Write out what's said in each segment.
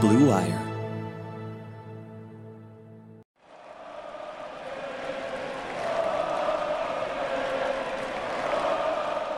Blue Wire.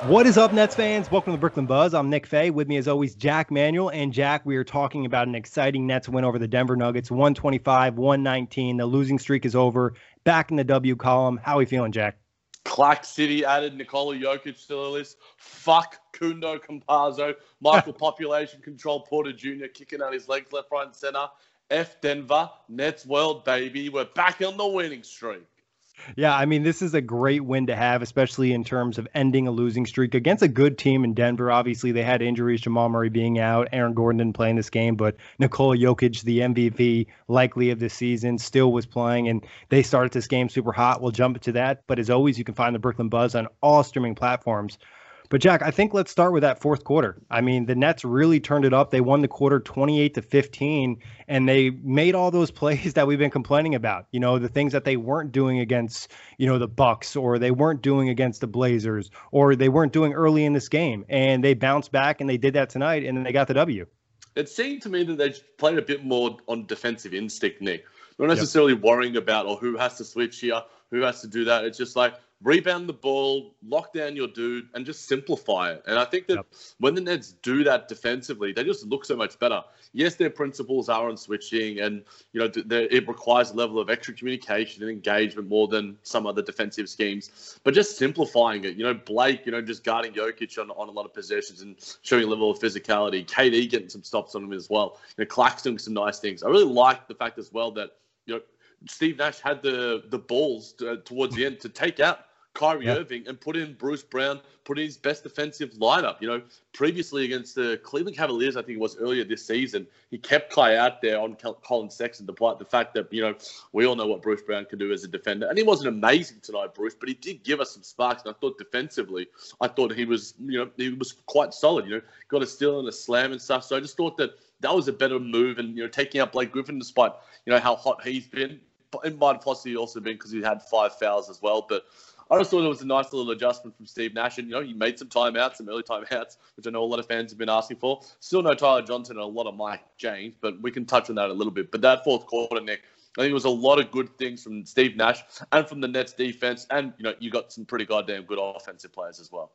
What is up, Nets fans? Welcome to the Brooklyn Buzz. I'm Nick Fay. With me, as always, Jack Manuel. And Jack, we are talking about an exciting Nets win over the Denver Nuggets 125 119. The losing streak is over. Back in the W column. How are we feeling, Jack? Clax City added Nikola Jokic to the list. Fuck Kundo Campazzo, Michael Population Control Porter Jr. kicking out his legs left, right, and center. F Denver, Nets World, baby. We're back on the winning streak. Yeah, I mean, this is a great win to have, especially in terms of ending a losing streak against a good team in Denver. Obviously, they had injuries, Jamal Murray being out, Aaron Gordon didn't play in this game, but Nikola Jokic, the MVP likely of the season, still was playing, and they started this game super hot. We'll jump to that. But as always, you can find the Brooklyn Buzz on all streaming platforms. But Jack, I think let's start with that fourth quarter. I mean, the Nets really turned it up. They won the quarter 28 to 15 and they made all those plays that we've been complaining about. You know, the things that they weren't doing against, you know, the Bucks or they weren't doing against the Blazers or they weren't doing early in this game. And they bounced back and they did that tonight and then they got the W. It seemed to me that they played a bit more on defensive instinct, Nick. Not necessarily yep. worrying about or oh, who has to switch here, who has to do that. It's just like rebound the ball, lock down your dude, and just simplify it. And I think that yep. when the Nets do that defensively, they just look so much better. Yes, their principles are on switching, and you know it requires a level of extra communication and engagement more than some other defensive schemes. But just simplifying it, you know, Blake, you know, just guarding Jokic on, on a lot of possessions and showing a level of physicality. KD getting some stops on him as well. You know, Clark's doing some nice things. I really like the fact as well that you know Steve Nash had the the balls to, towards the end to take out Kyrie yep. Irving and put in Bruce Brown, put in his best defensive lineup. You know, previously against the Cleveland Cavaliers, I think it was earlier this season, he kept Kai out there on Collin Sexton, despite the fact that, you know, we all know what Bruce Brown can do as a defender. And he wasn't amazing tonight, Bruce, but he did give us some sparks. And I thought defensively, I thought he was, you know, he was quite solid, you know, got a steal and a slam and stuff. So I just thought that that was a better move. And, you know, taking out Blake Griffin, despite, you know, how hot he's been, it might have possibly also been because he had five fouls as well. But I just thought it was a nice little adjustment from Steve Nash. And, you know, he made some timeouts, some early timeouts, which I know a lot of fans have been asking for. Still no Tyler Johnson and a lot of Mike James, but we can touch on that a little bit. But that fourth quarter, Nick, I think it was a lot of good things from Steve Nash and from the Nets defense. And, you know, you got some pretty goddamn good offensive players as well.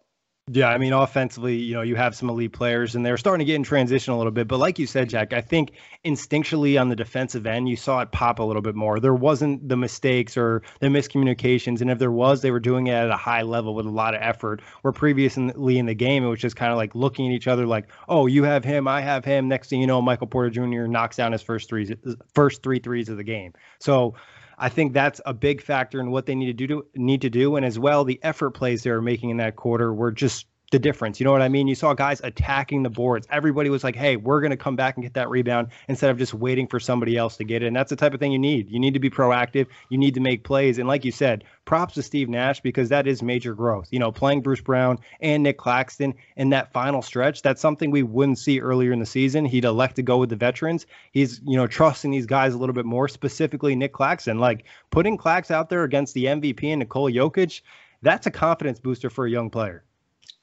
Yeah, I mean, offensively, you know, you have some elite players and they're starting to get in transition a little bit. But like you said, Jack, I think instinctually on the defensive end, you saw it pop a little bit more. There wasn't the mistakes or the miscommunications. And if there was, they were doing it at a high level with a lot of effort. Where previously in the game, it was just kind of like looking at each other like, oh, you have him, I have him. Next thing you know, Michael Porter Jr. knocks down his first three, first three threes of the game. So, I think that's a big factor in what they need to do need to do. And as well, the effort plays they were making in that quarter were just the difference. You know what I mean? You saw guys attacking the boards. Everybody was like, hey, we're going to come back and get that rebound instead of just waiting for somebody else to get it. And that's the type of thing you need. You need to be proactive. You need to make plays. And like you said, props to Steve Nash because that is major growth. You know, playing Bruce Brown and Nick Claxton in that final stretch, that's something we wouldn't see earlier in the season. He'd elect to go with the veterans. He's, you know, trusting these guys a little bit more, specifically Nick Claxton. Like putting Clax out there against the MVP and Nikola Jokic, that's a confidence booster for a young player.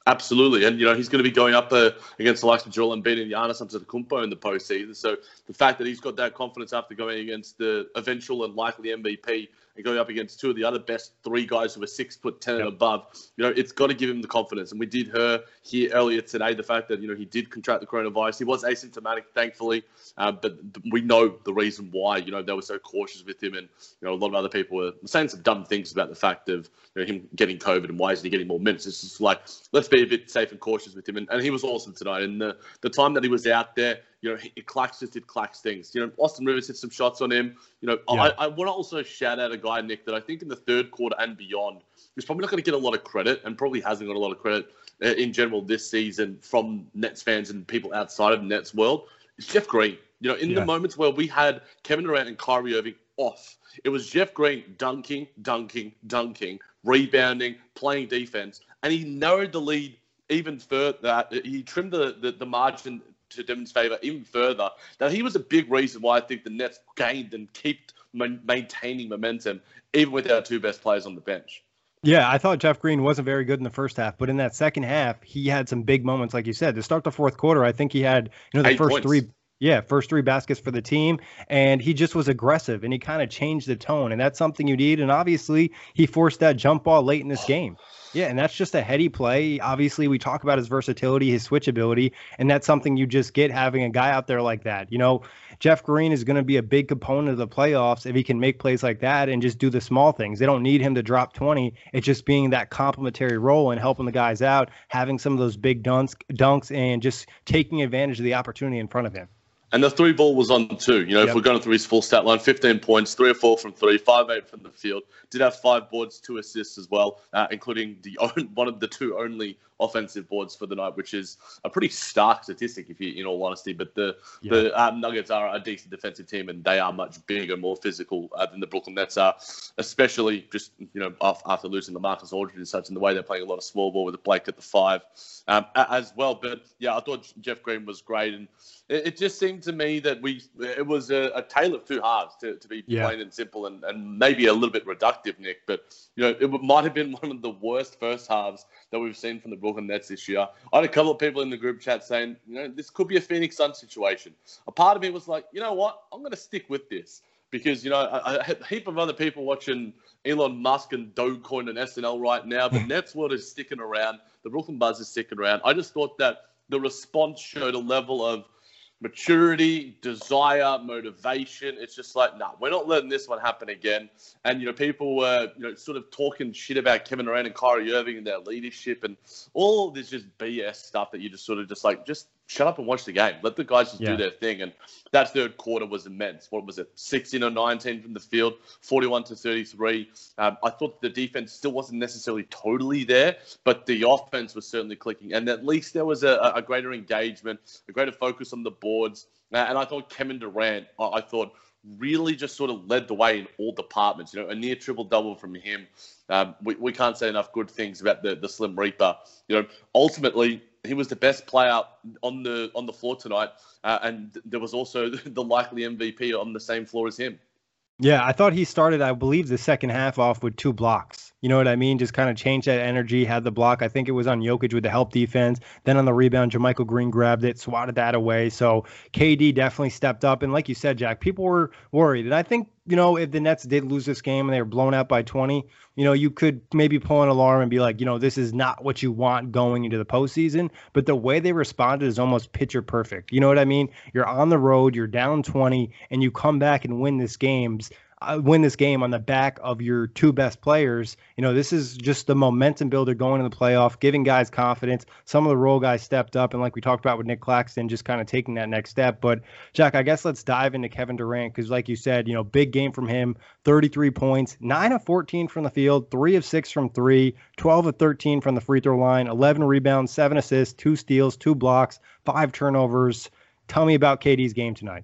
Absolutely, and you know he's going to be going up uh, against the likes of Joel Embiid and Giannis Antetokounmpo in the postseason. So the fact that he's got that confidence after going against the eventual and likely MVP and going up against two of the other best three guys who are six foot ten yep. and above, you know, it's got to give him the confidence. And we did hear here earlier today the fact that you know he did contract the coronavirus. He was asymptomatic, thankfully, uh, but we know the reason why. You know, they were so cautious with him, and you know, a lot of other people were saying some dumb things about the fact of you know him getting COVID and why isn't he getting more minutes. It's just like let's be a bit safe and cautious with him, and, and he was awesome tonight. And the the time that he was out there you know, he, Clax just did Clax things. You know, Austin Rivers hit some shots on him. You know, yeah. I, I want to also shout out a guy, Nick, that I think in the third quarter and beyond, he's probably not going to get a lot of credit and probably hasn't got a lot of credit uh, in general this season from Nets fans and people outside of the Nets world. It's Jeff Green. You know, in yeah. the moments where we had Kevin Durant and Kyrie Irving off, it was Jeff Green dunking, dunking, dunking, rebounding, playing defense, and he narrowed the lead even further. He trimmed the, the, the margin to Denver's favour even further. Now, he was a big reason why I think the Nets gained and kept maintaining momentum, even with our two best players on the bench. Yeah, I thought Jeff Green wasn't very good in the first half, but in that second half, he had some big moments, like you said. To start the fourth quarter, I think he had, you know, the Eight first points. three yeah, first three baskets for the team. And he just was aggressive and he kind of changed the tone. And that's something you need. And obviously, he forced that jump ball late in this game. Yeah, and that's just a heady play. Obviously, we talk about his versatility, his switchability, and that's something you just get having a guy out there like that. You know, Jeff Green is going to be a big component of the playoffs if he can make plays like that and just do the small things. They don't need him to drop 20. It's just being that complementary role and helping the guys out, having some of those big dunks, dunks and just taking advantage of the opportunity in front of him. And the three ball was on too. You know, yep. if we're going through his full stat line, 15 points, three or four from three, five eight from the field. Did have five boards, two assists as well, uh, including the one of the two only offensive boards for the night, which is a pretty stark statistic, if you, in all honesty. But the yeah. the um, Nuggets are a decent defensive team, and they are much bigger, more physical uh, than the Brooklyn Nets are, especially just you know after losing LaMarcus Aldridge and such in the way they're playing a lot of small ball with Blake at the five um, as well. But yeah, I thought Jeff Green was great, and it, it just seemed to me that we it was a, a tale of two halves, to, to be yeah. plain and simple, and, and maybe a little bit reductive, Nick. But you know, it might have been one of the worst first halves that we've seen from the Brooklyn Nets this year. I had a couple of people in the group chat saying, you know, this could be a Phoenix Sun situation. A part of me was like, you know what? I'm going to stick with this because you know a, a, heap of other people watching Elon Musk and Dogecoin and SNL right now. The Nets world is sticking around. The Brooklyn Buzz is sticking around. I just thought that the response showed a level of maturity, desire, motivation. It's just like, nah, we're not letting this one happen again. And you know, people were you know sort of talking shit about Kevin Durant and Kyrie Irving and their leadership and all this just BS stuff that you just sort of just like just shut up and watch the game. Let the guys just yeah. do their thing. And that third quarter was immense. What was it? 16 or 19 from the field, 41 to 33. Um, I thought the defense still wasn't necessarily totally there, but the offense was certainly clicking. And at least there was a, a greater engagement, a greater focus on the boards. And I thought Kevin Durant, I thought really just sort of led the way in all departments. You know, a near triple double from him. Um, we, we can't say enough good things about the, the Slim Reaper. You know, ultimately, he was the best player on the on the floor tonight, uh, and there was also the likely MVP on the same floor as him. Yeah, I thought he started, I believe, the second half off with two blocks. You know what I mean? Just kind of changed that energy, had the block. I think it was on Jokic with the help defense. Then on the rebound, JaMychal Green grabbed it, swatted that away. So KD definitely stepped up. And like you said, Jack, people were worried. And I think you know, if the Nets did lose this game and they were blown out by 20, you know, you could maybe pull an alarm and be like, you know, this is not what you want going into the postseason. But the way they responded is almost picture perfect. You know what I mean? You're on the road, you're down 20, and you come back and win this games. Uh, win this game on the back of your two best players. You know, this is just the momentum builder going in the playoff, giving guys confidence. Some of the role guys stepped up, and like we talked about with Nick Claxton, just kind of taking that next step. But Jack, I guess let's dive into Kevin Durant because, like you said, you know, big game from him 33 points, 9 of 14 from the field, 3 of 6 from 3, 12 of 13 from the free throw line, 11 rebounds, 7 assists, 2 steals, 2 blocks, 5 turnovers. Tell me about KD's game tonight.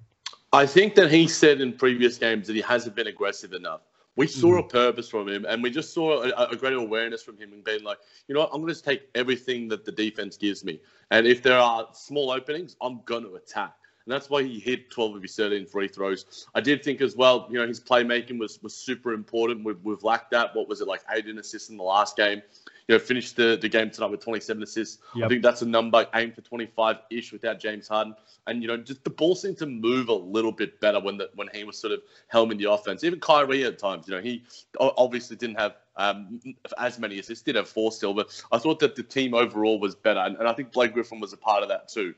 I think that he said in previous games that he hasn't been aggressive enough. We saw mm-hmm. a purpose from him, and we just saw a, a, greater awareness from him and being like, you know what, I'm going to take everything that the defense gives me, and if there are small openings, I'm going to attack. And that's why he hit 12 of his 13 free throws. I did think as well, you know, his playmaking was was super important. We've, we've lacked that. What was it, like 18 assists in the last game? you know, finished the, the game tonight with 27 assists. Yep. I think that's a number aim for 25 ish without James Harden. And you know, just the ball seemed to move a little bit better when the, when he was sort of helming the offense. Even Kyrie at times, you know, he obviously didn't have um, as many assists, did have four still, but I thought that the team overall was better, and, and I think Blake Griffin was a part of that too.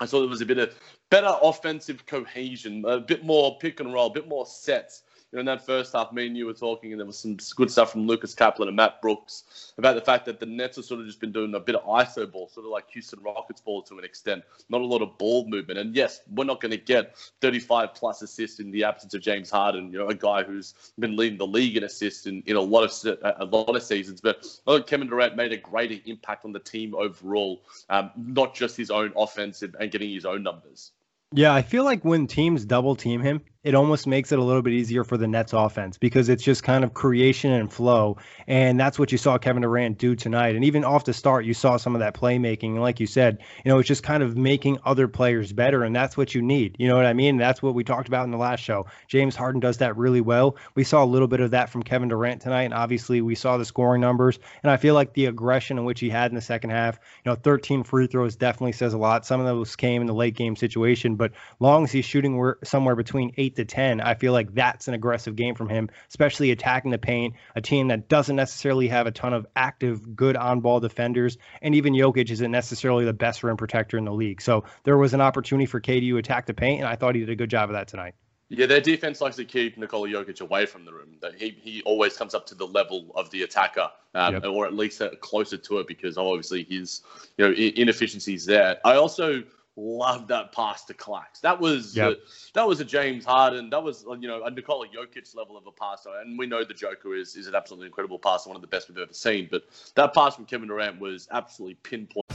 I thought there was a bit of better offensive cohesion, a bit more pick and roll, a bit more sets you know, in that first half, me and you were talking, and there was some good stuff from Lucas Kaplan and Matt Brooks about the fact that the Nets have sort of just been doing a bit of ISO ball, sort of like Houston Rockets ball to an extent. Not a lot of ball movement. And yes, we're not going to get 35 plus assists in the absence of James Harden, you know, a guy who's been leading the league in assists in, in a lot of a lot of seasons. But I think Kevin Durant made a greater impact on the team overall, um, not just his own offensive and getting his own numbers. Yeah, I feel like when teams double team him, it almost makes it a little bit easier for the Nets offense because it's just kind of creation and flow. And that's what you saw Kevin Durant do tonight. And even off the start, you saw some of that playmaking. And like you said, you know, it's just kind of making other players better. And that's what you need. You know what I mean? That's what we talked about in the last show. James Harden does that really well. We saw a little bit of that from Kevin Durant tonight. And obviously, we saw the scoring numbers. And I feel like the aggression in which he had in the second half, you know, 13 free throws definitely says a lot. Some of those came in the late game situation, but long as he's shooting somewhere between eight to 10, I feel like that's an aggressive game from him, especially attacking the paint, a team that doesn't necessarily have a ton of active, good on ball defenders. And even Jokic isn't necessarily the best rim protector in the league. So there was an opportunity for KD to attack the paint, and I thought he did a good job of that tonight. Yeah, their defense likes to keep Nikola Jokic away from the rim. He he always comes up to the level of the attacker, um, yep. or at least closer to it, because obviously his you know inefficiencies there. I also Love that pass to Clax. That was yep. a, that was a James Harden. That was you know a Nikola Jokic level of a passer, and we know the Joker is is an absolutely incredible passer, one of the best we've ever seen. But that pass from Kevin Durant was absolutely pinpoint.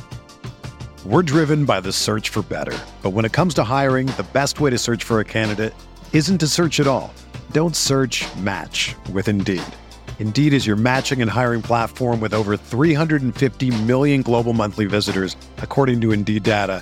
We're driven by the search for better, but when it comes to hiring, the best way to search for a candidate isn't to search at all. Don't search. Match with Indeed. Indeed is your matching and hiring platform with over 350 million global monthly visitors, according to Indeed data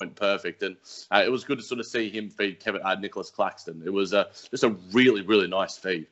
went perfect, and uh, it was good to sort of see him feed Kevin uh, Nicholas Claxton. It was uh, just a really really nice feed.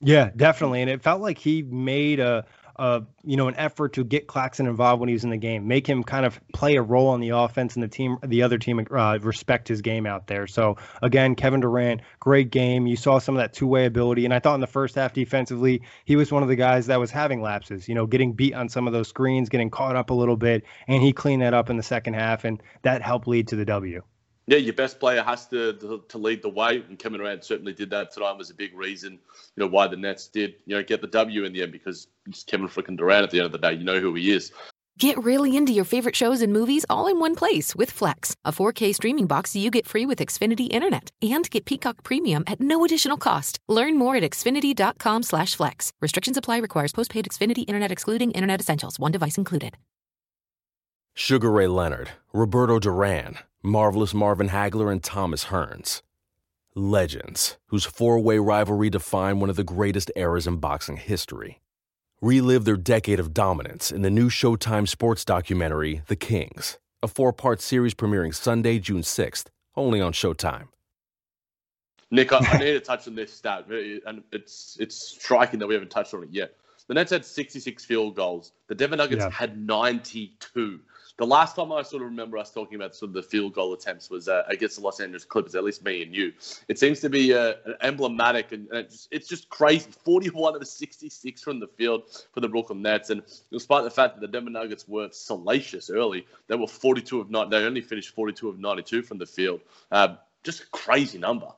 Yeah, definitely, and it felt like he made a uh, you know, an effort to get Claxton involved when he was in the game, make him kind of play a role on the offense, and the team, the other team, uh, respect his game out there. So again, Kevin Durant, great game. You saw some of that two-way ability, and I thought in the first half defensively, he was one of the guys that was having lapses. You know, getting beat on some of those screens, getting caught up a little bit, and he cleaned that up in the second half, and that helped lead to the W yeah, your best player has to, to, to lead the way, and Kevin Durant certainly did that tonight. Was a big reason, you know, why the Nets did, you know, get the W in the end because it's Kevin freaking Durant at the end of the day. You know who he is. Get really into your favorite shows and movies all in one place with Flex, a 4K streaming box you get free with Xfinity Internet, and get Peacock Premium at no additional cost. Learn more at xfinity.com/flex. Restrictions apply. Requires postpaid Xfinity Internet, excluding Internet Essentials. One device included. Sugar Ray Leonard, Roberto Duran, Marvelous Marvin Hagler, and Thomas Hearns. Legends, whose four way rivalry defined one of the greatest eras in boxing history. Relive their decade of dominance in the new Showtime sports documentary, The Kings, a four part series premiering Sunday, June 6th, only on Showtime. Nick, I, I need to touch on this stat, and it's it's striking that we haven't touched on it yet. The Nets had 66 field goals. The Denver Nuggets yeah. had 92 the last time I sort of remember us talking about sort of the field goal attempts was uh, against the Los Angeles Clippers, at least me and you. It seems to be uh, emblematic, and, and it's, just, it's, just, crazy. 41 of the 66 from the field for the Brooklyn Nets, and despite the fact that the Denver Nuggets were salacious early, they were 42 of not. They only finished 42 of 92 from the field. Uh, just a crazy number.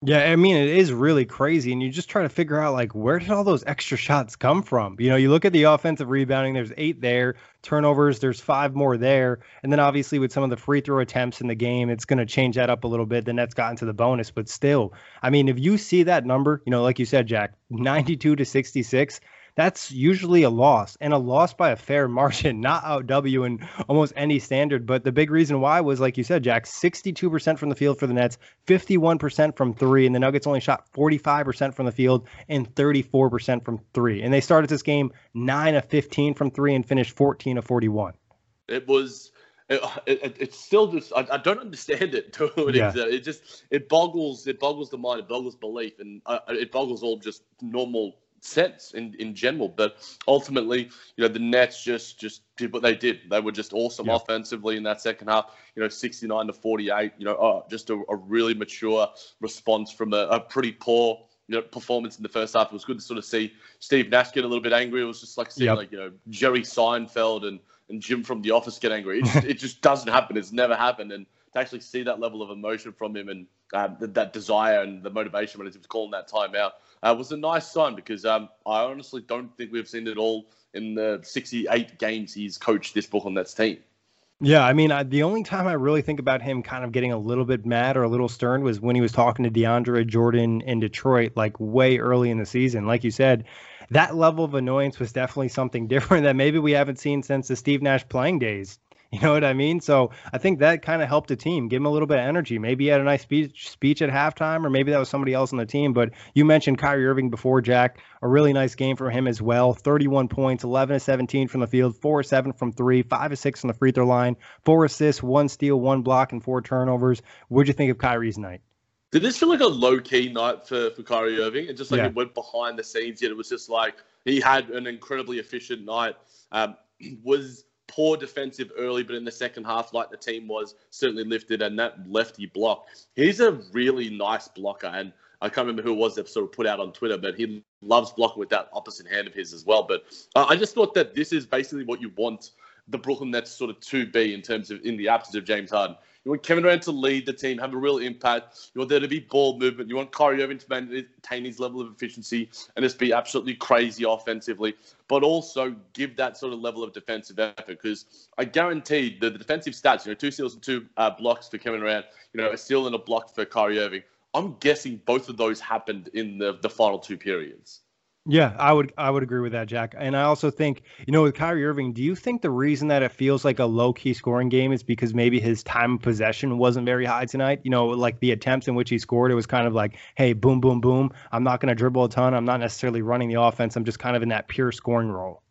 Yeah, I mean it is really crazy, and you just try to figure out like where did all those extra shots come from? You know, you look at the offensive rebounding. There's eight there, turnovers. There's five more there, and then obviously with some of the free throw attempts in the game, it's going to change that up a little bit. The Nets got into the bonus, but still, I mean, if you see that number, you know, like you said, Jack, 92 to 66 that's usually a loss and a loss by a fair margin, not out W in almost any standard. But the big reason why was, like you said, Jack, 62% from the field for the Nets, 51% from three, and the Nuggets only shot 45% from the field and 34% from three. And they started this game 9 of 15 from three and finished 14 of 41. It was. It, it, it's still just I, I, don't understand it to it, yeah. it just it boggles it boggles the mind it boggles belief and uh, it boggles all just normal sense in, in general. But ultimately, you know, the Nets just just did what they did. They were just awesome yeah. offensively in that second half. You know, 69 to 48. You know, oh, just a, a really mature response from a, a pretty poor you know, performance in the first half. It was good to sort of see Steve Nash get a little bit angry. It was just like seeing yep. like you know Jerry Seinfeld and, and Jim from The Office get angry. It just, it just doesn't happen. It's never happened. And to actually see that level of emotion from him and um, that, that desire and the motivation when he was calling that timeout uh, was a nice sign because um, I honestly don't think we've seen it all in the 68 games he's coached this Brooklyn Nets team. Yeah, I mean, I, the only time I really think about him kind of getting a little bit mad or a little stern was when he was talking to DeAndre Jordan in Detroit, like way early in the season. Like you said, that level of annoyance was definitely something different that maybe we haven't seen since the Steve Nash playing days. You know what I mean? So I think that kind of helped the team, give him a little bit of energy. Maybe he had a nice speech speech at halftime, or maybe that was somebody else on the team. But you mentioned Kyrie Irving before, Jack. A really nice game for him as well. 31 points, 11 to 17 from the field, 4 7 from three, 5 to 6 from the free throw line, 4 assists, 1 steal, 1 block, and 4 turnovers. What'd you think of Kyrie's night? Did this feel like a low key night for, for Kyrie Irving? It just like yeah. it went behind the scenes, yet it was just like he had an incredibly efficient night. Um, was poor defensive early, but in the second half, like the team was, certainly lifted and that lefty block. He's a really nice blocker, and I can't remember who it was that sort of put out on Twitter, but he loves blocking with that opposite hand of his as well. But uh, I just thought that this is basically what you want the Brooklyn Nets sort of to be in terms of in the absence of James Harden. You want Kevin Durant to lead the team, have a real impact. You want there to be ball movement. You want Kyrie Irving to maintain his level of efficiency and just be absolutely crazy offensively, but also give that sort of level of defensive effort. Because I guarantee the, the defensive stats, you know, two steals and two uh, blocks for Kevin Durant, you know, a steal and a block for Kyrie Irving. I'm guessing both of those happened in the, the final two periods. Yeah, I would I would agree with that, Jack. And I also think, you know, with Kyrie Irving, do you think the reason that it feels like a low key scoring game is because maybe his time of possession wasn't very high tonight? You know, like the attempts in which he scored, it was kind of like, hey, boom, boom, boom. I'm not going to dribble a ton. I'm not necessarily running the offense. I'm just kind of in that pure scoring role.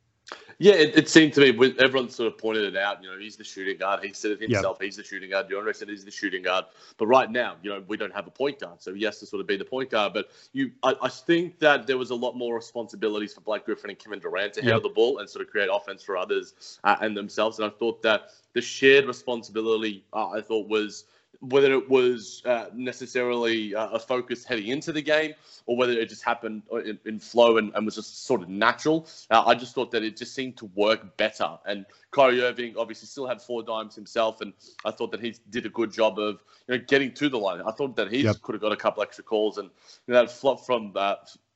Yeah, it, it, seemed to me everyone sort of pointed it out. You know, he's the shooting guard. He said it himself. Yep. He's the shooting guard. DeAndre said he's the shooting guard. But right now, you know, we don't have a point guard, so he has to sort of be the point guard. But you, I, I think that there was a lot more responsibilities for Blake Griffin and Kevin Durant to handle the ball and sort of create offense for others uh, and themselves. And I thought that the shared responsibility, uh, I thought was whether it was uh, necessarily uh, a focus heading into the game or whether it just happened in, in flow and, and, was just sort of natural. Uh, I just thought that it just seemed to work better. And Kyrie Irving obviously still had four dimes himself, and I thought that he did a good job of you know getting to the line. I thought that he yep. could have got a couple extra calls, and you know, that flop from uh,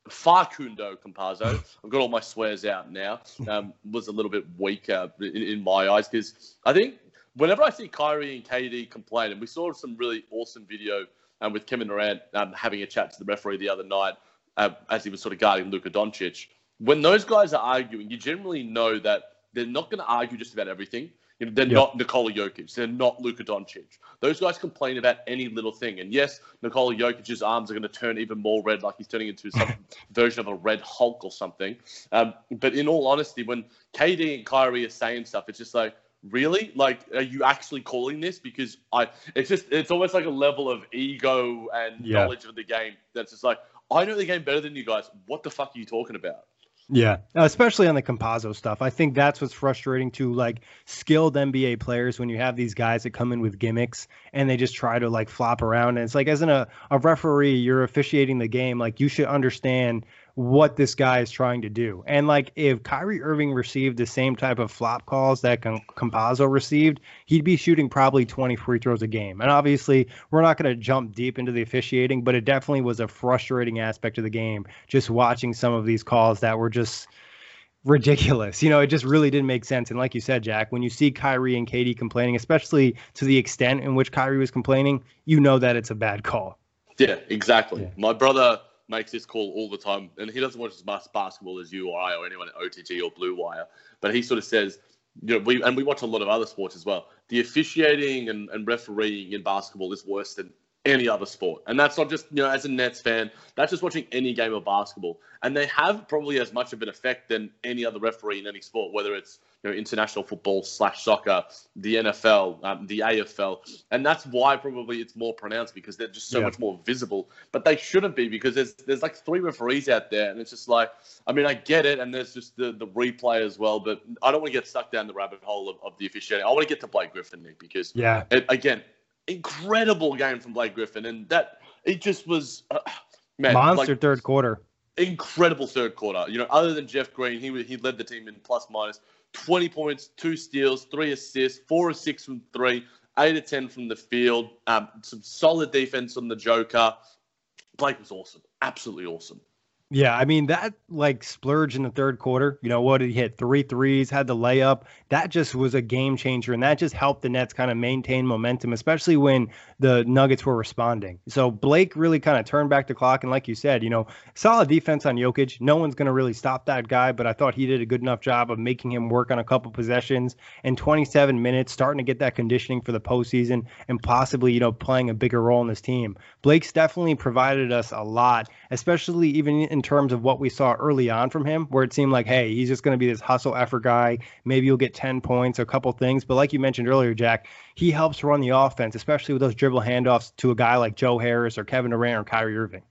Facundo Campazzo, I've got all my swears out now, um, was a little bit weak uh, in, in my eyes because I think whenever I see Kyrie and KD complain, and we saw some really awesome video um, with Kevin Durant um, having a chat to the referee the other night uh, as he was sort of guarding Luka Doncic. When those guys are arguing, you generally know that they're not going to argue just about everything. You know, they're yep. not Nikola Jokic. They're not Luka Doncic. Those guys complain about any little thing. And yes, Nikola Jokic's arms are going to turn even more red, like he's turning into some version of a red Hulk or something. Um, but in all honesty, when KD and Kyrie are saying stuff, it's just like, really? Like, are you actually calling this? Because I, it's just, it's almost like a level of ego and yeah. knowledge of the game that's just like, I know the game better than you guys. What the fuck are you talking about? Yeah, especially on the Campazzo stuff. I think that's what's frustrating to like skilled NBA players when you have these guys that come in with gimmicks and they just try to like flop around. And it's like, as in a, a referee, you're officiating the game. Like, you should understand what this guy is trying to do. And like if Kyrie Irving received the same type of flop calls that Com- received, he'd be shooting probably 20 free throws a game. And obviously, we're not going to jump deep into the officiating, but it definitely was a frustrating aspect of the game just watching some of these calls that were just ridiculous. You know, it just really didn't make sense. And like you said, Jack, when you see Kyrie and KD complaining, especially to the extent in which Kyrie was complaining, you know that it's a bad call. Yeah, exactly. Yeah. My brother makes this call all the time, and he doesn't watch as much basketball as you or I or anyone at OTG or Blue Wire, but he sort of says, you know, we and we watch a lot of other sports as well. The officiating and, and refereeing in basketball is worse than any other sport. And that's not just, you know, as a Nets fan, that's just watching any game of basketball. And they have probably as much of an effect than any other referee in any sport, whether it's, you know, international football slash soccer, the NFL, um, the AFL. And that's why probably it's more pronounced because they're just so yeah. much more visible. But they shouldn't be because there's there's like three referees out there. And it's just like, I mean, I get it. And there's just the, the replay as well. But I don't want to get stuck down the rabbit hole of, of the officiating. I want to get to Blake Griffin, Nick, because, yeah, it, again, incredible game from Blake Griffin, and that it just was uh, man, monster like, third quarter. Incredible third quarter. You know, other than Jeff Green, he he led the team in plus minus twenty points, two steals, three assists, four or six from three, eight or ten from the field. Um, some solid defense on the Joker. Blake was awesome, absolutely awesome. Yeah, I mean that like splurge in the third quarter. You know what? He hit three threes, had the layup. That just was a game changer, and that just helped the Nets kind of maintain momentum, especially when the Nuggets were responding. So Blake really kind of turned back the clock, and like you said, you know, solid defense on Jokic. No one's going to really stop that guy, but I thought he did a good enough job of making him work on a couple possessions in 27 minutes, starting to get that conditioning for the postseason, and possibly you know playing a bigger role in this team. Blake's definitely provided us a lot, especially even in terms of what we saw early on from him, where it seemed like, hey, he's just going to be this hustle effort guy. Maybe you'll get 10 points, a couple things. But like you mentioned earlier, Jack, he helps run the offense, especially with those dribble handoffs to a guy like Joe Harris or Kevin Durant or Kyrie Irving.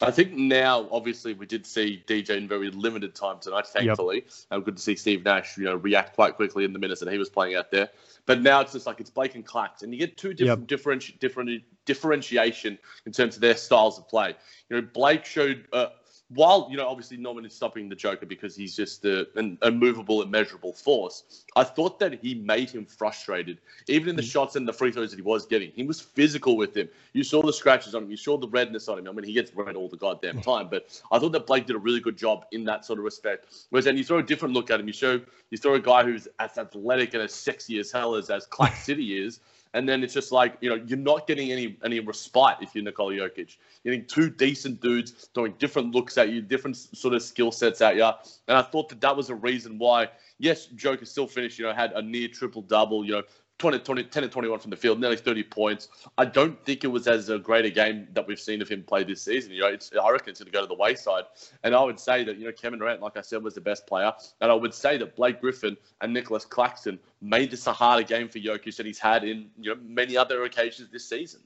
I think now, obviously, we did see DJ in very limited time tonight. Thankfully, yep. and good to see Steve Nash, you know, react quite quickly in the minutes that he was playing out there. But now it's just like it's Blake and Clax, and you get two different, yep. different, different differentiation in terms of their styles of play. You know, Blake showed uh, while you know obviously no one is stopping the Joker because he's just a, an immovable, immeasurable force. I thought that he made him frustrated, even in the mm. shots and the free throws that he was getting. He was physical with him. You saw the scratches on him. You saw the redness on him. I mean, he gets red all the goddamn time. But I thought that Blake did a really good job in that sort of respect. Whereas then you throw a different look at him. You show you throw a guy who's as athletic and as sexy as hell as as Clax City is. And then it's just like, you know, you're not getting any any respite if you're Nikola Jokic. You're getting two decent dudes throwing different looks at you, different sort of skill sets at you. And I thought that that was a reason why, yes, Joker still finished, you know, had a near triple double, you know, 20, 20, 10 and 21 from the field, nearly 30 points. I don't think it was as a great a game that we've seen of him play this season. You know, it's, I reckon it's going to go to the wayside. And I would say that, you know, Kevin Durant, like I said, was the best player. And I would say that Blake Griffin and Nicholas Claxton made this a harder game for Jokic than he's had in, you know, many other occasions this season.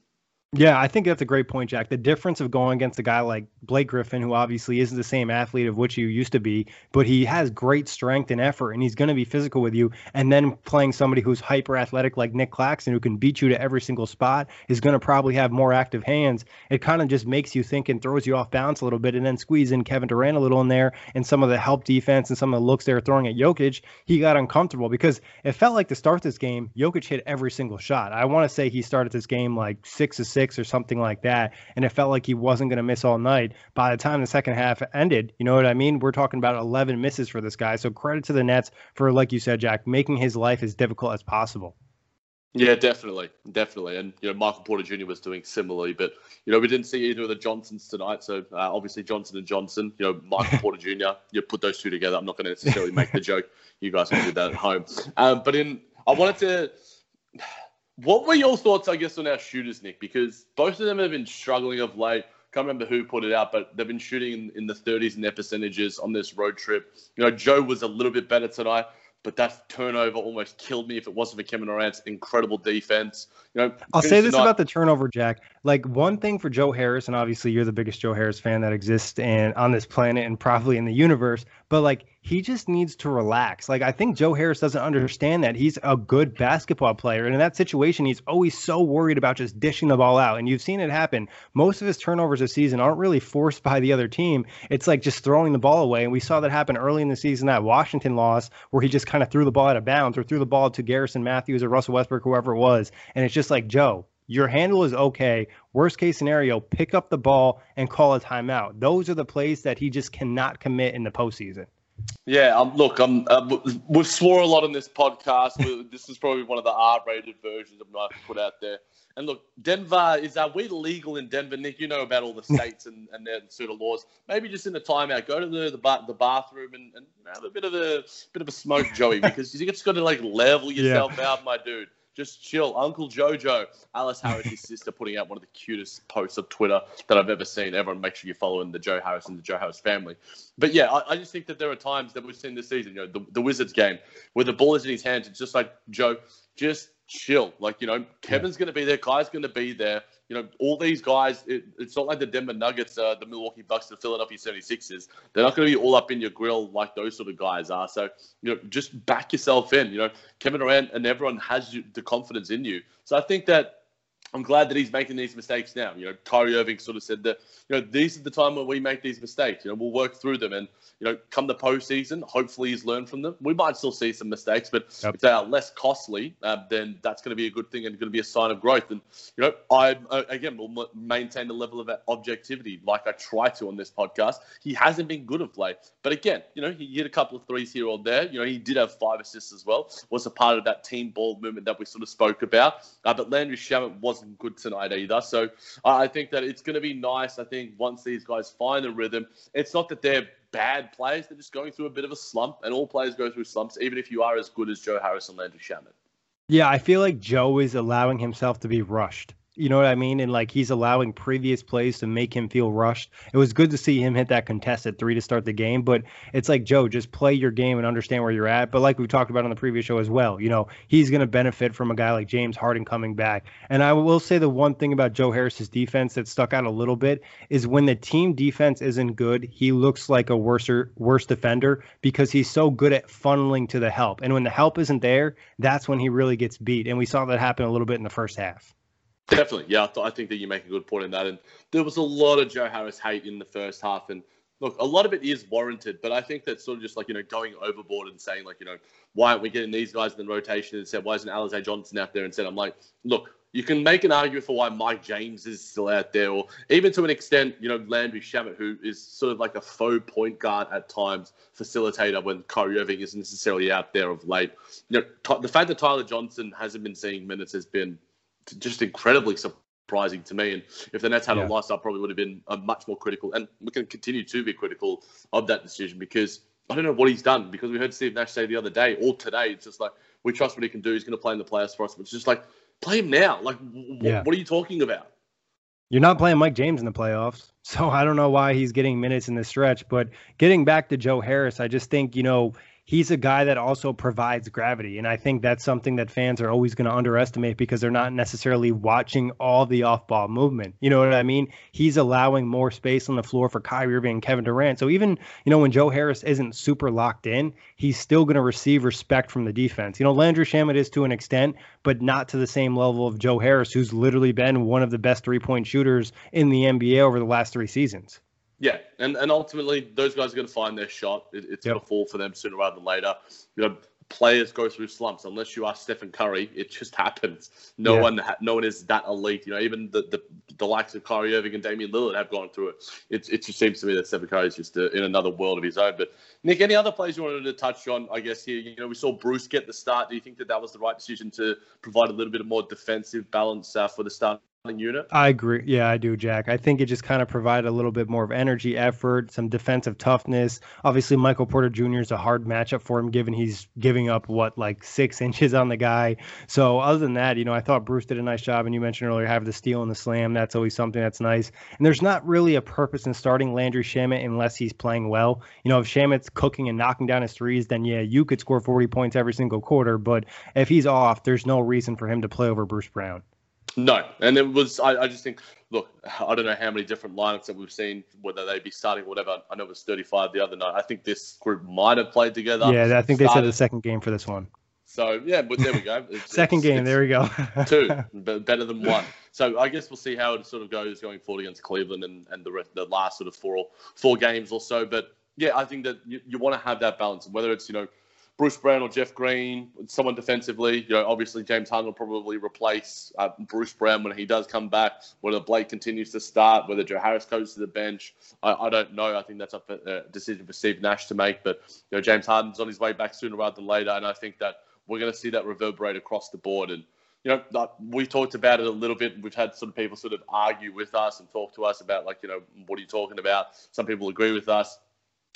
Yeah, I think that's a great point, Jack. The difference of going against a guy like Blake Griffin, who obviously isn't the same athlete of which you used to be, but he has great strength and effort, and he's going to be physical with you. And then playing somebody who's hyper athletic like Nick Claxton, who can beat you to every single spot, is going to probably have more active hands. It kind of just makes you think and throws you off balance a little bit. And then squeeze in Kevin Durant a little in there, and some of the help defense and some of the looks they were throwing at Jokic, he got uncomfortable because it felt like to start this game, Jokic hit every single shot. I want to say he started this game like six to six or something like that. And it felt like he wasn't going to miss all night. By the time the second half ended, you know what I mean? We're talking about 11 misses for this guy. So credit to the Nets for, like you said, Jack, making his life as difficult as possible. Yeah, definitely, definitely, and you know Michael Porter Jr. was doing similarly, but you know we didn't see either of the Johnsons tonight. So uh, obviously Johnson and Johnson, you know Michael Porter Jr. You put those two together. I'm not going to necessarily make the joke. You guys can do that at home. Um, but in I wanted to. What were your thoughts, I guess, on our shooters, Nick? Because both of them have been struggling of late. Can't remember who put it out, but they've been shooting in, in the 30s in their percentages on this road trip. You know, Joe was a little bit better tonight but that turnover almost killed me if it wasn't for Kevin Durant's incredible defense. You know, I'll say this about the turnover, Jack. Like one thing for Joe Harris, and obviously you're the biggest Joe Harris fan that exists and on this planet and probably in the universe, but like he just needs to relax. Like I think Joe Harris doesn't understand that he's a good basketball player, and in that situation, he's always so worried about just dishing the ball out. And you've seen it happen. Most of his turnovers this season aren't really forced by the other team. It's like just throwing the ball away, and we saw that happen early in the season that Washington loss, where he just kind of threw the ball out of bounds or threw the ball to Garrison Mathews or Russell Westbrook, whoever it was, and it's just like Joe. Your handle is okay. Worst case scenario, pick up the ball and call a timeout. Those are the plays that he just cannot commit in the postseason. Yeah, um, look, um, uh, we've swore a lot on this podcast. this is probably one of the R-rated versions of I put out there. And look, Denver is are we legal in Denver, Nick? You know about all the states and, and their sort of laws. Maybe just in the timeout, go to the the, bar, the bathroom and, and have a bit of a bit of a smoke, Joey, because you just got to like level yourself yeah. out, my dude. Just chill. Uncle Jojo, Alice Harris' sister, putting out one of the cutest posts of Twitter that I've ever seen. Everyone, make sure you're following the Joe Harris and the Joe Harris family. But yeah, I, I just think that there are times that we've seen this season, you know, the, the Wizards game, where the ball is in his hands. It's just like, Joe, just chill. Like, you know, Kevin's yeah. going to be there, Kai's going to be there. You know, all these guys, it, it's not like the Denver Nuggets, uh, the Milwaukee Bucks, the Philadelphia 76ers. They're not going to be all up in your grill like those sort of guys are. So, you know, just back yourself in. You know, Kevin Durant and everyone has you, the confidence in you. So I think that I'm glad that he's making these mistakes now. You know, Kyrie Irving sort of said that, you know, these are the time when we make these mistakes. You know, we'll work through them. And, you know, come the postseason, hopefully he's learned from them. We might still see some mistakes, but yep. if they are less costly, uh, then that's going to be a good thing and going to be a sign of growth. And, you know, I, uh, again, will maintain the level of objectivity like I try to on this podcast. He hasn't been good of late. But again, you know, he hit a couple of threes here or there. You know, he did have five assists as well, was a part of that team ball movement that we sort of spoke about. Uh, but Landry Shamet was wasn't good tonight either. So I think that it's going to be nice. I think once these guys find the rhythm, it's not that they're bad players; they're just going through a bit of a slump, and all players go through slumps, even if you are as good as Joe Harris and Landry Shamet. Yeah, I feel like Joe is allowing himself to be rushed. You know what I mean? And like he's allowing previous plays to make him feel rushed. It was good to see him hit that contested three to start the game, but it's like Joe, just play your game and understand where you're at. But like we talked about on the previous show as well, you know, he's going to benefit from a guy like James Harden coming back. And I will say the one thing about Joe Harris's defense that stuck out a little bit is when the team defense isn't good, he looks like a worser worse defender because he's so good at funneling to the help. And when the help isn't there, that's when he really gets beat. And we saw that happen a little bit in the first half. Definitely, yeah. I, th- I, think that you make a good point in that. And there was a lot of Joe Harris hate in the first half, and look, a lot of it is warranted. But I think that sort of just like you know going overboard and saying like you know why aren't we getting these guys in the rotation instead? Why isn't Alize Johnson out there and said I'm like, look, you can make an argument for why Mike James is still out there, or even to an extent, you know, Landry Shamet, who is sort of like a faux point guard at times, facilitator when Kyrie Irving isn't necessarily out there of late. You know, the fact that Tyler Johnson hasn't been seeing minutes has been just incredibly surprising to me. And if the Nets had yeah. a loss, I probably would have been a much more critical, and we can continue to be critical of that decision because I don't know what he's done. Because we heard Steve Nash say the other day or today, it's just like we trust what he can do. He's going to play in the playoffs for us. But it's just like play him now. Like, w- yeah. what are you talking about? You're not playing Mike James in the playoffs. So I don't know why he's getting minutes in this stretch. But getting back to Joe Harris, I just think, you know, he's a guy that also provides gravity. And I think that's something that fans are always going to underestimate because they're not necessarily watching all the off ball movement. You know what I mean? He's allowing more space on the floor for Kyrie Irving and Kevin Durant. So even, you know, when Joe Harris isn't super locked in, he's still going to receive respect from the defense. You know, Landry Shamet is to an extent, but not to the same level of Joe Harris, who's literally been one of the best three point shooters in the NBA over the last three seasons. Yeah, and, and ultimately those guys are going to find their shot. It, it's yep. going to fall for them sooner rather than later. You know, players go through slumps. Unless you are Stephen Curry, it just happens. No yeah. one, no one is that elite. You know, even the, the, the likes of Kyrie Irving and Damian Lillard have gone through it. It, it just seems to me that Stephen Curry is just a, in another world of his own. But Nick, any other players you wanted to touch on? I guess here, you know, we saw Bruce get the start. Do you think that that was the right decision to provide a little bit of more defensive balance uh, for the start unit. I agree. Yeah, I do, Jack. I think it just kind of provided a little bit more of energy, effort, some defensive toughness. Obviously, Michael Porter Jr. is a hard matchup for him, given he's giving up what like six inches on the guy. So other than that, you know, I thought Bruce did a nice job. And you mentioned earlier having the steal and the slam. That's always something that's nice. And there's not really a purpose in starting Landry Shamet unless he's playing well. You know, if Shamet's cooking and knocking down his threes, then yeah, you could score 40 points every single quarter. But if he's off, there's no reason for him to play over Bruce Brown. No, and it was. I, I, just think. Look, I don't know how many different lineups that we've seen, whether they be starting or whatever. I know it was 35 the other night. I think this group might have played together. Yeah, I think started. they said the second game for this one. So yeah, but there we go. It's, second it's, game, it's there we go. two, but better than one. So I guess we'll see how it sort of goes going forward against Cleveland and, and the rest, the last sort of four four games or so. But yeah, I think that you, you want to have that balance, whether it's you know Bruce Brown or Jeff Green, someone defensively. You know, obviously James Harden will probably replace uh, Bruce Brown when he does come back. Whether Blake continues to start, whether Joe Harris goes to the bench, I, I don't know. I think that's a, a decision for Steve Nash to make. But you know, James Harden's on his way back sooner rather than later, and I think that we're going to see that reverberate across the board. And you know, we talked about it a little bit. We've had some people sort of argue with us and talk to us about like, you know, what are you talking about? Some people agree with us.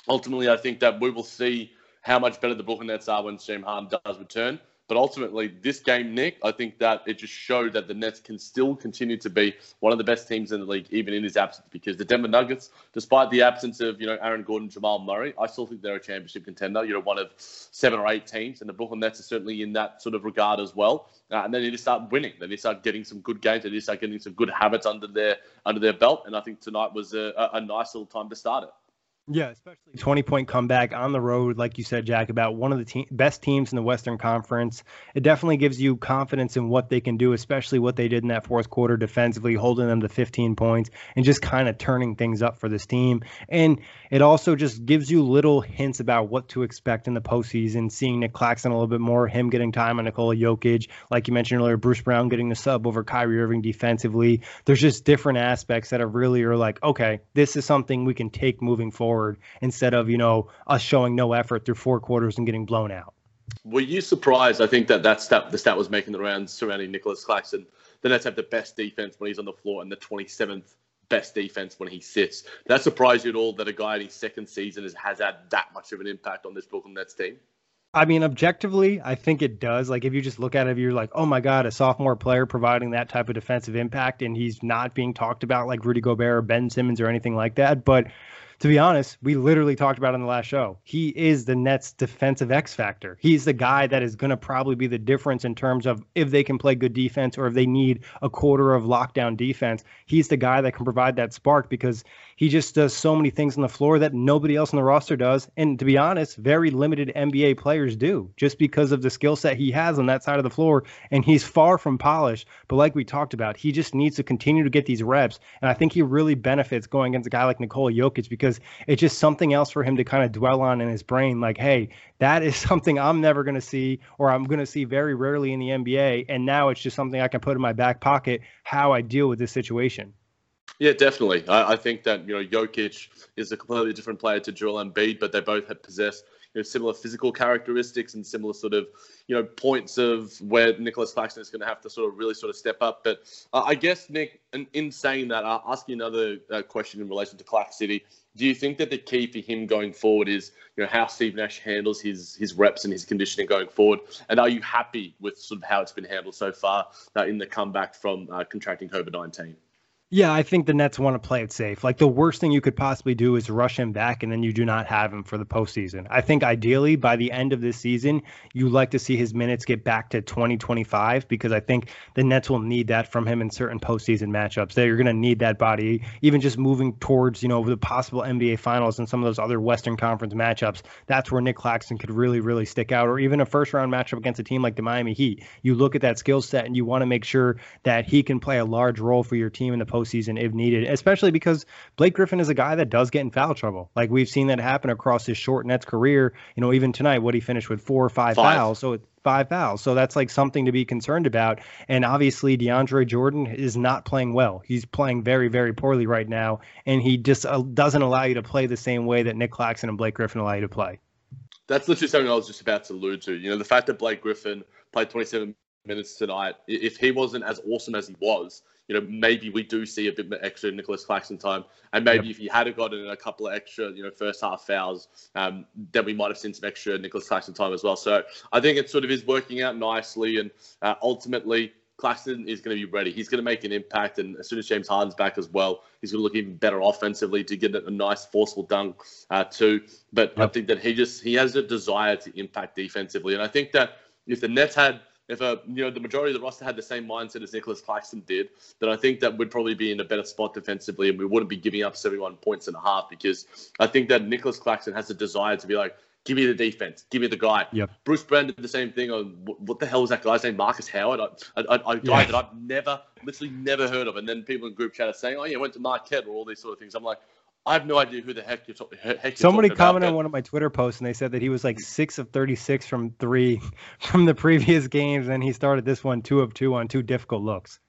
Ultimately, I think that we will see how much better the Brooklyn Nets are when James Harden does return. But ultimately, this game, Nick, I think that it just showed that the Nets can still continue to be one of the best teams in the league, even in his absence. Because the Denver Nuggets, despite the absence of you know Aaron Gordon, Jamal Murray, I still think they're a championship contender. You know, one of seven or eight teams, and the Brooklyn Nets are certainly in that sort of regard as well. Uh, and then they just start winning. They start getting some good games. They just start getting some good habits under their under their belt. And I think tonight was a, a nice little time to start it. Yeah, especially 20 point comeback on the road, like you said, Jack, about one of the te- best teams in the Western Conference. It definitely gives you confidence in what they can do, especially what they did in that fourth quarter defensively, holding them to 15 points and just kind of turning things up for this team. And it also just gives you little hints about what to expect in the postseason, seeing Nick Claxton a little bit more, him getting time on Nikola Jokic, like you mentioned earlier, Bruce Brown getting the sub over Kyrie Irving defensively. There's just different aspects that are really are like, okay, this is something we can take moving forward forward instead of you know us showing no effort through four quarters and getting blown out. Were you surprised? I think that that stat, the stat was making the rounds surrounding Nicholas Claxton. The Nets have the best defense when he's on the floor and the 27th best defense when he sits. That surprise you at all that a guy in his second season has, has had that much of an impact on this Brooklyn Nets team? I mean, objectively, I think it does. Like, if you just look at it, you're like, oh my God, a sophomore player providing that type of defensive impact, and he's not being talked about like Rudy Gobert or Ben Simmons or anything like that. But to be honest, we literally talked about on the last show. He is the Nets' defensive X factor. He's the guy that is going to probably be the difference in terms of if they can play good defense or if they need a quarter of lockdown defense. He's the guy that can provide that spark because he just does so many things on the floor that nobody else on the roster does. And to be honest, very limited NBA players do just because of the skill set he has on that side of the floor. And he's far from polished. But like we talked about, he just needs to continue to get these reps. And I think he really benefits going against a guy like Nikola Jokic because because it's just something else for him to kind of dwell on in his brain. Like, hey, that is something I'm never going to see, or I'm going to see very rarely in the NBA. And now it's just something I can put in my back pocket how I deal with this situation. Yeah, definitely. I, I think that you know Jokic is a completely different player to Joel Embiid, but they both have possessed you know, similar physical characteristics and similar sort of you know points of where Nicholas Claxton is going to have to sort of really sort of step up. But uh, I guess Nick, in, in, saying that, I'll ask you another uh, question in relation to Clark City. Do you think that the key for him going forward is you know how Steve Nash handles his his reps and his conditioning going forward? And are you happy with sort of how it's been handled so far uh, in the comeback from uh, contracting COVID nineteen? Yeah, I think the Nets want to play it safe. Like the worst thing you could possibly do is rush him back and then you do not have him for the postseason. I think ideally by the end of this season, you like to see his minutes get back to 2025 because I think the Nets will need that from him in certain postseason matchups. They're going to need that body, even just moving towards, you know, the possible NBA finals and some of those other Western Conference matchups. That's where Nick Claxton could really, really stick out, or even a first round matchup against a team like the Miami Heat. You look at that skill set and you want to make sure that he can play a large role for your team in the postseason postseason if needed, especially because Blake Griffin is a guy that does get in foul trouble. Like we've seen that happen across his short Nets career. You know, even tonight, what he finished with four or five, five. fouls. So five fouls. So that's like something to be concerned about. And obviously, DeAndre Jordan is not playing well. He's playing very, very poorly right now. And he just uh, doesn't allow you to play the same way that Nick Claxton and Blake Griffin allow you to play. That's literally something I was just about to allude to. You know, the fact that Blake Griffin played 27 minutes tonight, if he wasn't as awesome as he was, you know, maybe we do see a bit more extra Nicholas Claxton time, and maybe yep. if he had gotten a couple of extra, you know, first half fouls, um, then we might have seen some extra Nicholas Claxton time as well. So I think it sort of is working out nicely, and uh, ultimately Claxton is going to be ready. He's going to make an impact, and as soon as James Harden's back as well, he's going to look even better offensively to get a nice forceful dunk uh, too. But yep. I think that he just he has a desire to impact defensively, and I think that if the Nets had if a you know the majority of the roster had the same mindset as Nicholas Claxton did, then I think that we'd probably be in a better spot defensively, and we wouldn't be giving up 71 points and a half because I think that Nicholas Claxton has a desire to be like, Give me the defense. Give me the guy. Yep. Bruce Brown did the same thing. On what the hell was that guy's name? Markus Howard. A, a, a guy yeah. that I've never, literally never heard of. And then people in group chat are saying, "Oh yeah, went to Marquette or all these sort of things." I'm like, I have no idea who the heck you're, talking. heck Somebody commented on one of my Twitter posts and they said that he was like hmm. six of 36 from three from the previous games, and he started this one two of two on two difficult looks.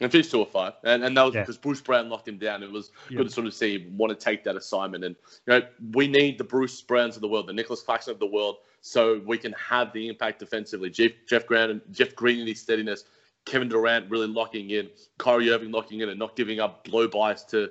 And finished two or five, and and that was yeah. because Bruce Brown locked him down. It was yeah. good to sort of see him want to take that assignment. And you know, we need the Bruce Browns of the world, the Nicholas Claxton of the world, so we can have the impact defensively. Jeff Jeff Green and Jeff Green in his steadiness, Kevin Durant really locking in, Kyrie Irving locking in, and not giving up blow bys to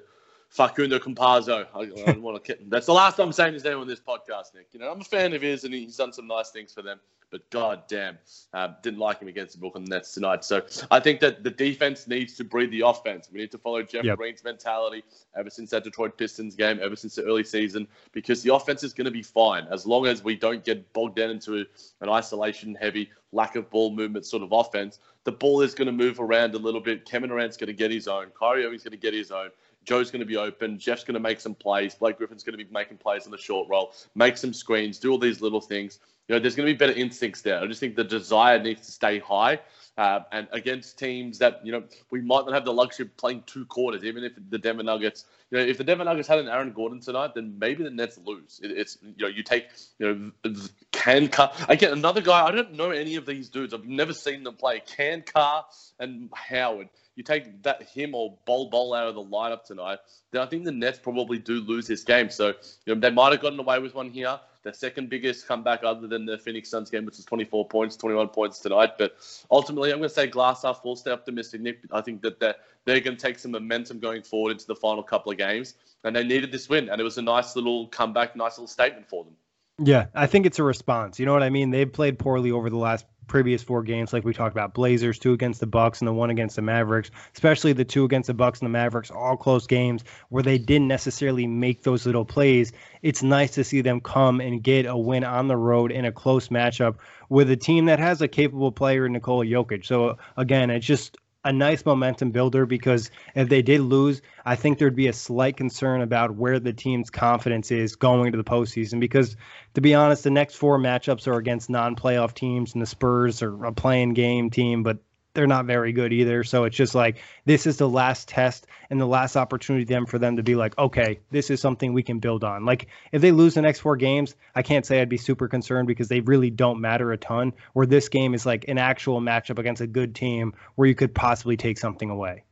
Facundo Campazzo. I, I want to. That's the last time I'm saying his name on this podcast, Nick. You know, I'm a fan of his, and he's done some nice things for them but god damn, uh, didn't like him against the Brooklyn Nets tonight. So I think that the defense needs to breed the offense. We need to follow Jeff yep. Green's mentality ever since that Detroit Pistons game, ever since the early season, because the offense is going to be fine as long as we don't get bogged down into an isolation heavy, lack of ball movement sort of offense. The ball is going to move around a little bit. Kevin Durant's going to get his own. Kyrie Irving's going to get his own. Joe's going to be open. Jeff's going to make some plays. Blake Griffin's going to be making plays on the short roll, make some screens, do all these little things. You know, there's going to be better instincts there. I just think the desire needs to stay high. Uh, and against teams that, you know, we might not have the luxury of playing two quarters, even if the Denver Nuggets, you know, if the Denver Nuggets had an Aaron Gordon tonight, then maybe the Nets lose. It, it's, you know, you take, you know, Can Car. Again, another guy, I don't know any of these dudes. I've never seen them play. Can Car and Howard you take that him or Bol Bol out of the lineup tonight, then I think the Nets probably do lose this game. So you know, they might have gotten away with one here. The second biggest comeback other than the Phoenix Suns game, which was 24 points, 21 points tonight. But ultimately, I'm going to say glass half full. Stay optimistic, Nick. I think that they're, they're going to take some momentum going forward into the final couple of games. And they needed this win. And it was a nice little comeback, nice little statement for them. Yeah, I think it's a response. You know what I mean? They've played poorly over the last previous four games, like we talked about, Blazers two against the Bucks and the one against the Mavericks, especially the two against the Bucks and the Mavericks, all close games where they didn't necessarily make those little plays. It's nice to see them come and get a win on the road in a close matchup with a team that has a capable player in Nikola Jokic. So again, it's just a nice momentum builder because if they did lose, I think there'd be a slight concern about where the team's confidence is going to the postseason. Because to be honest, the next four matchups are against non-playoff teams, and the Spurs are a playing game team, but they're not very good either. So it's just like this is the last test and the last opportunity them for them to be like, okay, this is something we can build on. Like if they lose the next four games, I can't say I'd be super concerned because they really don't matter a ton. Where this game is like an actual matchup against a good team where you could possibly take something away.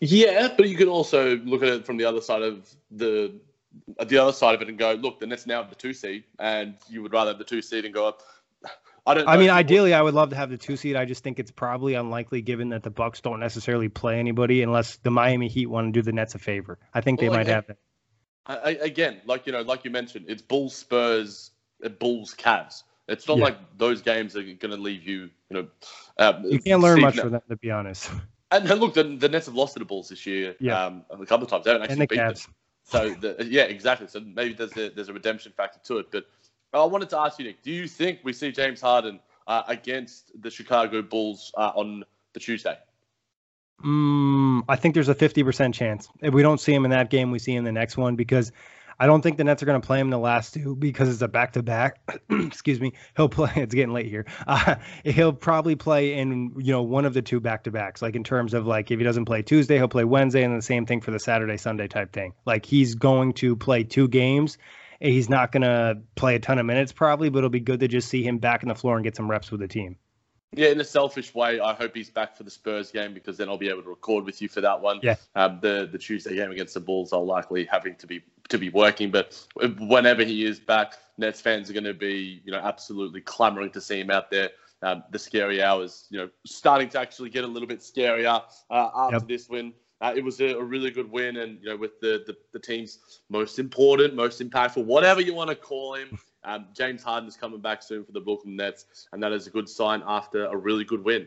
Yeah, but you can also look at it from the other side of the the other side of it and go, look, the Nets now the two seed, and you would rather have the two seed and go up I don't. I mean, ideally, I would love to have the two seed. I just think it's probably unlikely, given that the Bucks don't necessarily play anybody, unless the Miami Heat want to do the Nets a favor. I think they might have that. I, again, like you know, like you mentioned, it's Bulls, Spurs, uh, Bulls, Cavs. It's not yeah. like those games are going to leave you, you know. Um, you can't learn much from them, to be honest. And, and look, the, the, Nets have lost to the Bulls this year yeah. um, a couple of times. They haven't actually the beat Cavs. them. So the, yeah, exactly. So maybe there's a, there's a redemption factor to it, but I wanted to ask you, Nick, do you think we see James Harden uh, against the Chicago Bulls uh, on the Tuesday? Mm, I think there's a 50% chance. If we don't see him in that game, we see him in the next one because I don't think the Nets are going to play him in the last two because it's a back to back. Excuse me. He'll play. It's getting late here. Uh, he'll probably play in you know one of the two back to backs. Like in terms of like if he doesn't play Tuesday, he'll play Wednesday, and the same thing for the Saturday Sunday type thing. Like he's going to play two games He's not going to play a ton of minutes probably, but it'll be good to just see him back in the floor and get some reps with the team. Yeah, in a selfish way, I hope he's back for the Spurs game because then I'll be able to record with you for that one. Yeah. Um, the the Tuesday game against the Bulls, I'll likely having to be to be working, but whenever he is back, Nets fans are going to be you know absolutely clamoring to see him out there um, the scary hours, you know, starting to actually get a little bit scarier uh, after yep. this win. Uh, it was a, a, really good win, and you know, with the, the, the team's most important, most impactful, whatever you want to call him, um, James Harden is coming back soon for the Brooklyn Nets, and that is a good sign after a really good win.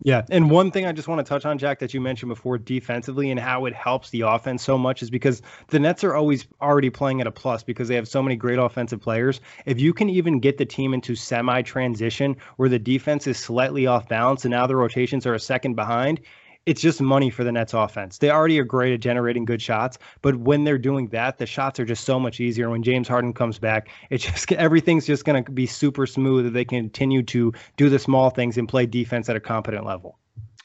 Yeah, and one thing I just want to touch on, Jack, that you mentioned before defensively and how it helps the offense so much is because the Nets are always already playing at a plus because they have so many great offensive players. If you can even get the team into semi transition where the defense is slightly off balance and now the rotations are a second behind, it's just money for the Nets offense. They already are great at generating good shots, but when they're doing that, the shots are just so much easier. When James Harden comes back, it's just everything's just going to be super smooth. That they continue to do the small things and play defense at a competent level.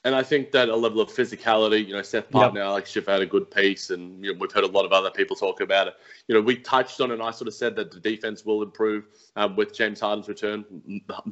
And I think that a level of physicality, you know, Seth Partnow, yep. Alex Schiffer had a good piece, and you know, we've heard a lot of other people talk about it. You know, we touched on it, and I sort of said that the defense will improve um, with James Harden's return.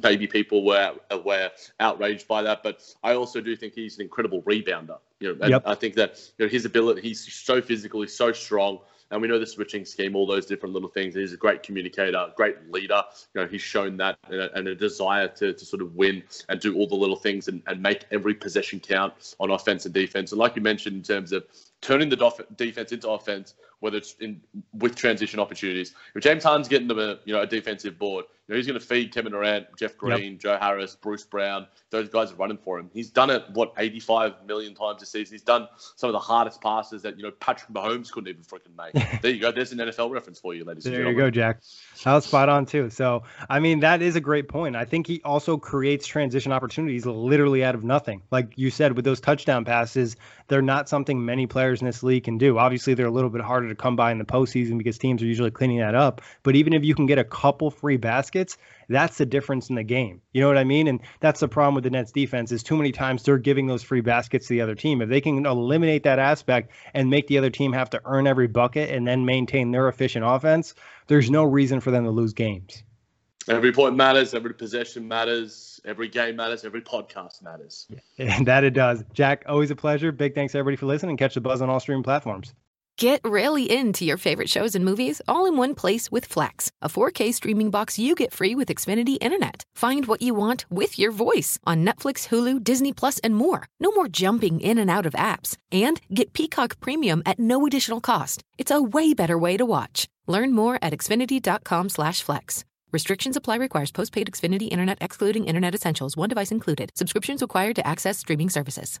Maybe people were were outraged by that, but I also do think he's an incredible rebounder. You know, and yep. I think that you know his ability, he's so physical, he's so strong. And we know the switching scheme, all those different little things. He's a great communicator, great leader. You know, he's shown that and a, and a desire to, to sort of win and do all the little things and, and make every possession count on offense and defense. And like you mentioned, in terms of turning the dof- defense into offense, whether it's in with transition opportunities. If James Harden's getting them a you know a defensive board, know, he's going to feed Kevin Durant, Jeff Green, yep. Joe Harris, Bruce Brown. Those guys are running for him. He's done it what 85 million times this season. He's done some of the hardest passes that you know Patrick Mahomes couldn't even freaking make. there you go. There's an NFL reference for you, ladies. And gentlemen. There you go, Jack. That was spot on too. So I mean, that is a great point. I think he also creates transition opportunities literally out of nothing. Like you said, with those touchdown passes, they're not something many players in this league can do. Obviously, they're a little bit harder to come by in the postseason because teams are usually cleaning that up. But even if you can get a couple free baskets, that's the difference in the game. You know what I mean? And that's the problem with the Nets defense is too many times they're giving those free baskets to the other team. If they can eliminate that aspect and make the other team have to earn every bucket and then maintain their efficient offense, there's no reason for them to lose games. Every point matters, every possession matters, every game matters, every podcast matters. And that it does. Jack, always a pleasure. Big thanks everybody for listening. Catch the buzz on all streaming platforms. Get really into your favorite shows and movies all in one place with Flex, a 4K streaming box you get free with Xfinity Internet. Find what you want with your voice on Netflix, Hulu, Disney Plus, and more. No more jumping in and out of apps. And get Peacock Premium at no additional cost. It's a way better way to watch. Learn more at xfinity.com/flex. Restrictions apply. Requires postpaid Xfinity Internet, excluding Internet Essentials. One device included. Subscriptions required to access streaming services.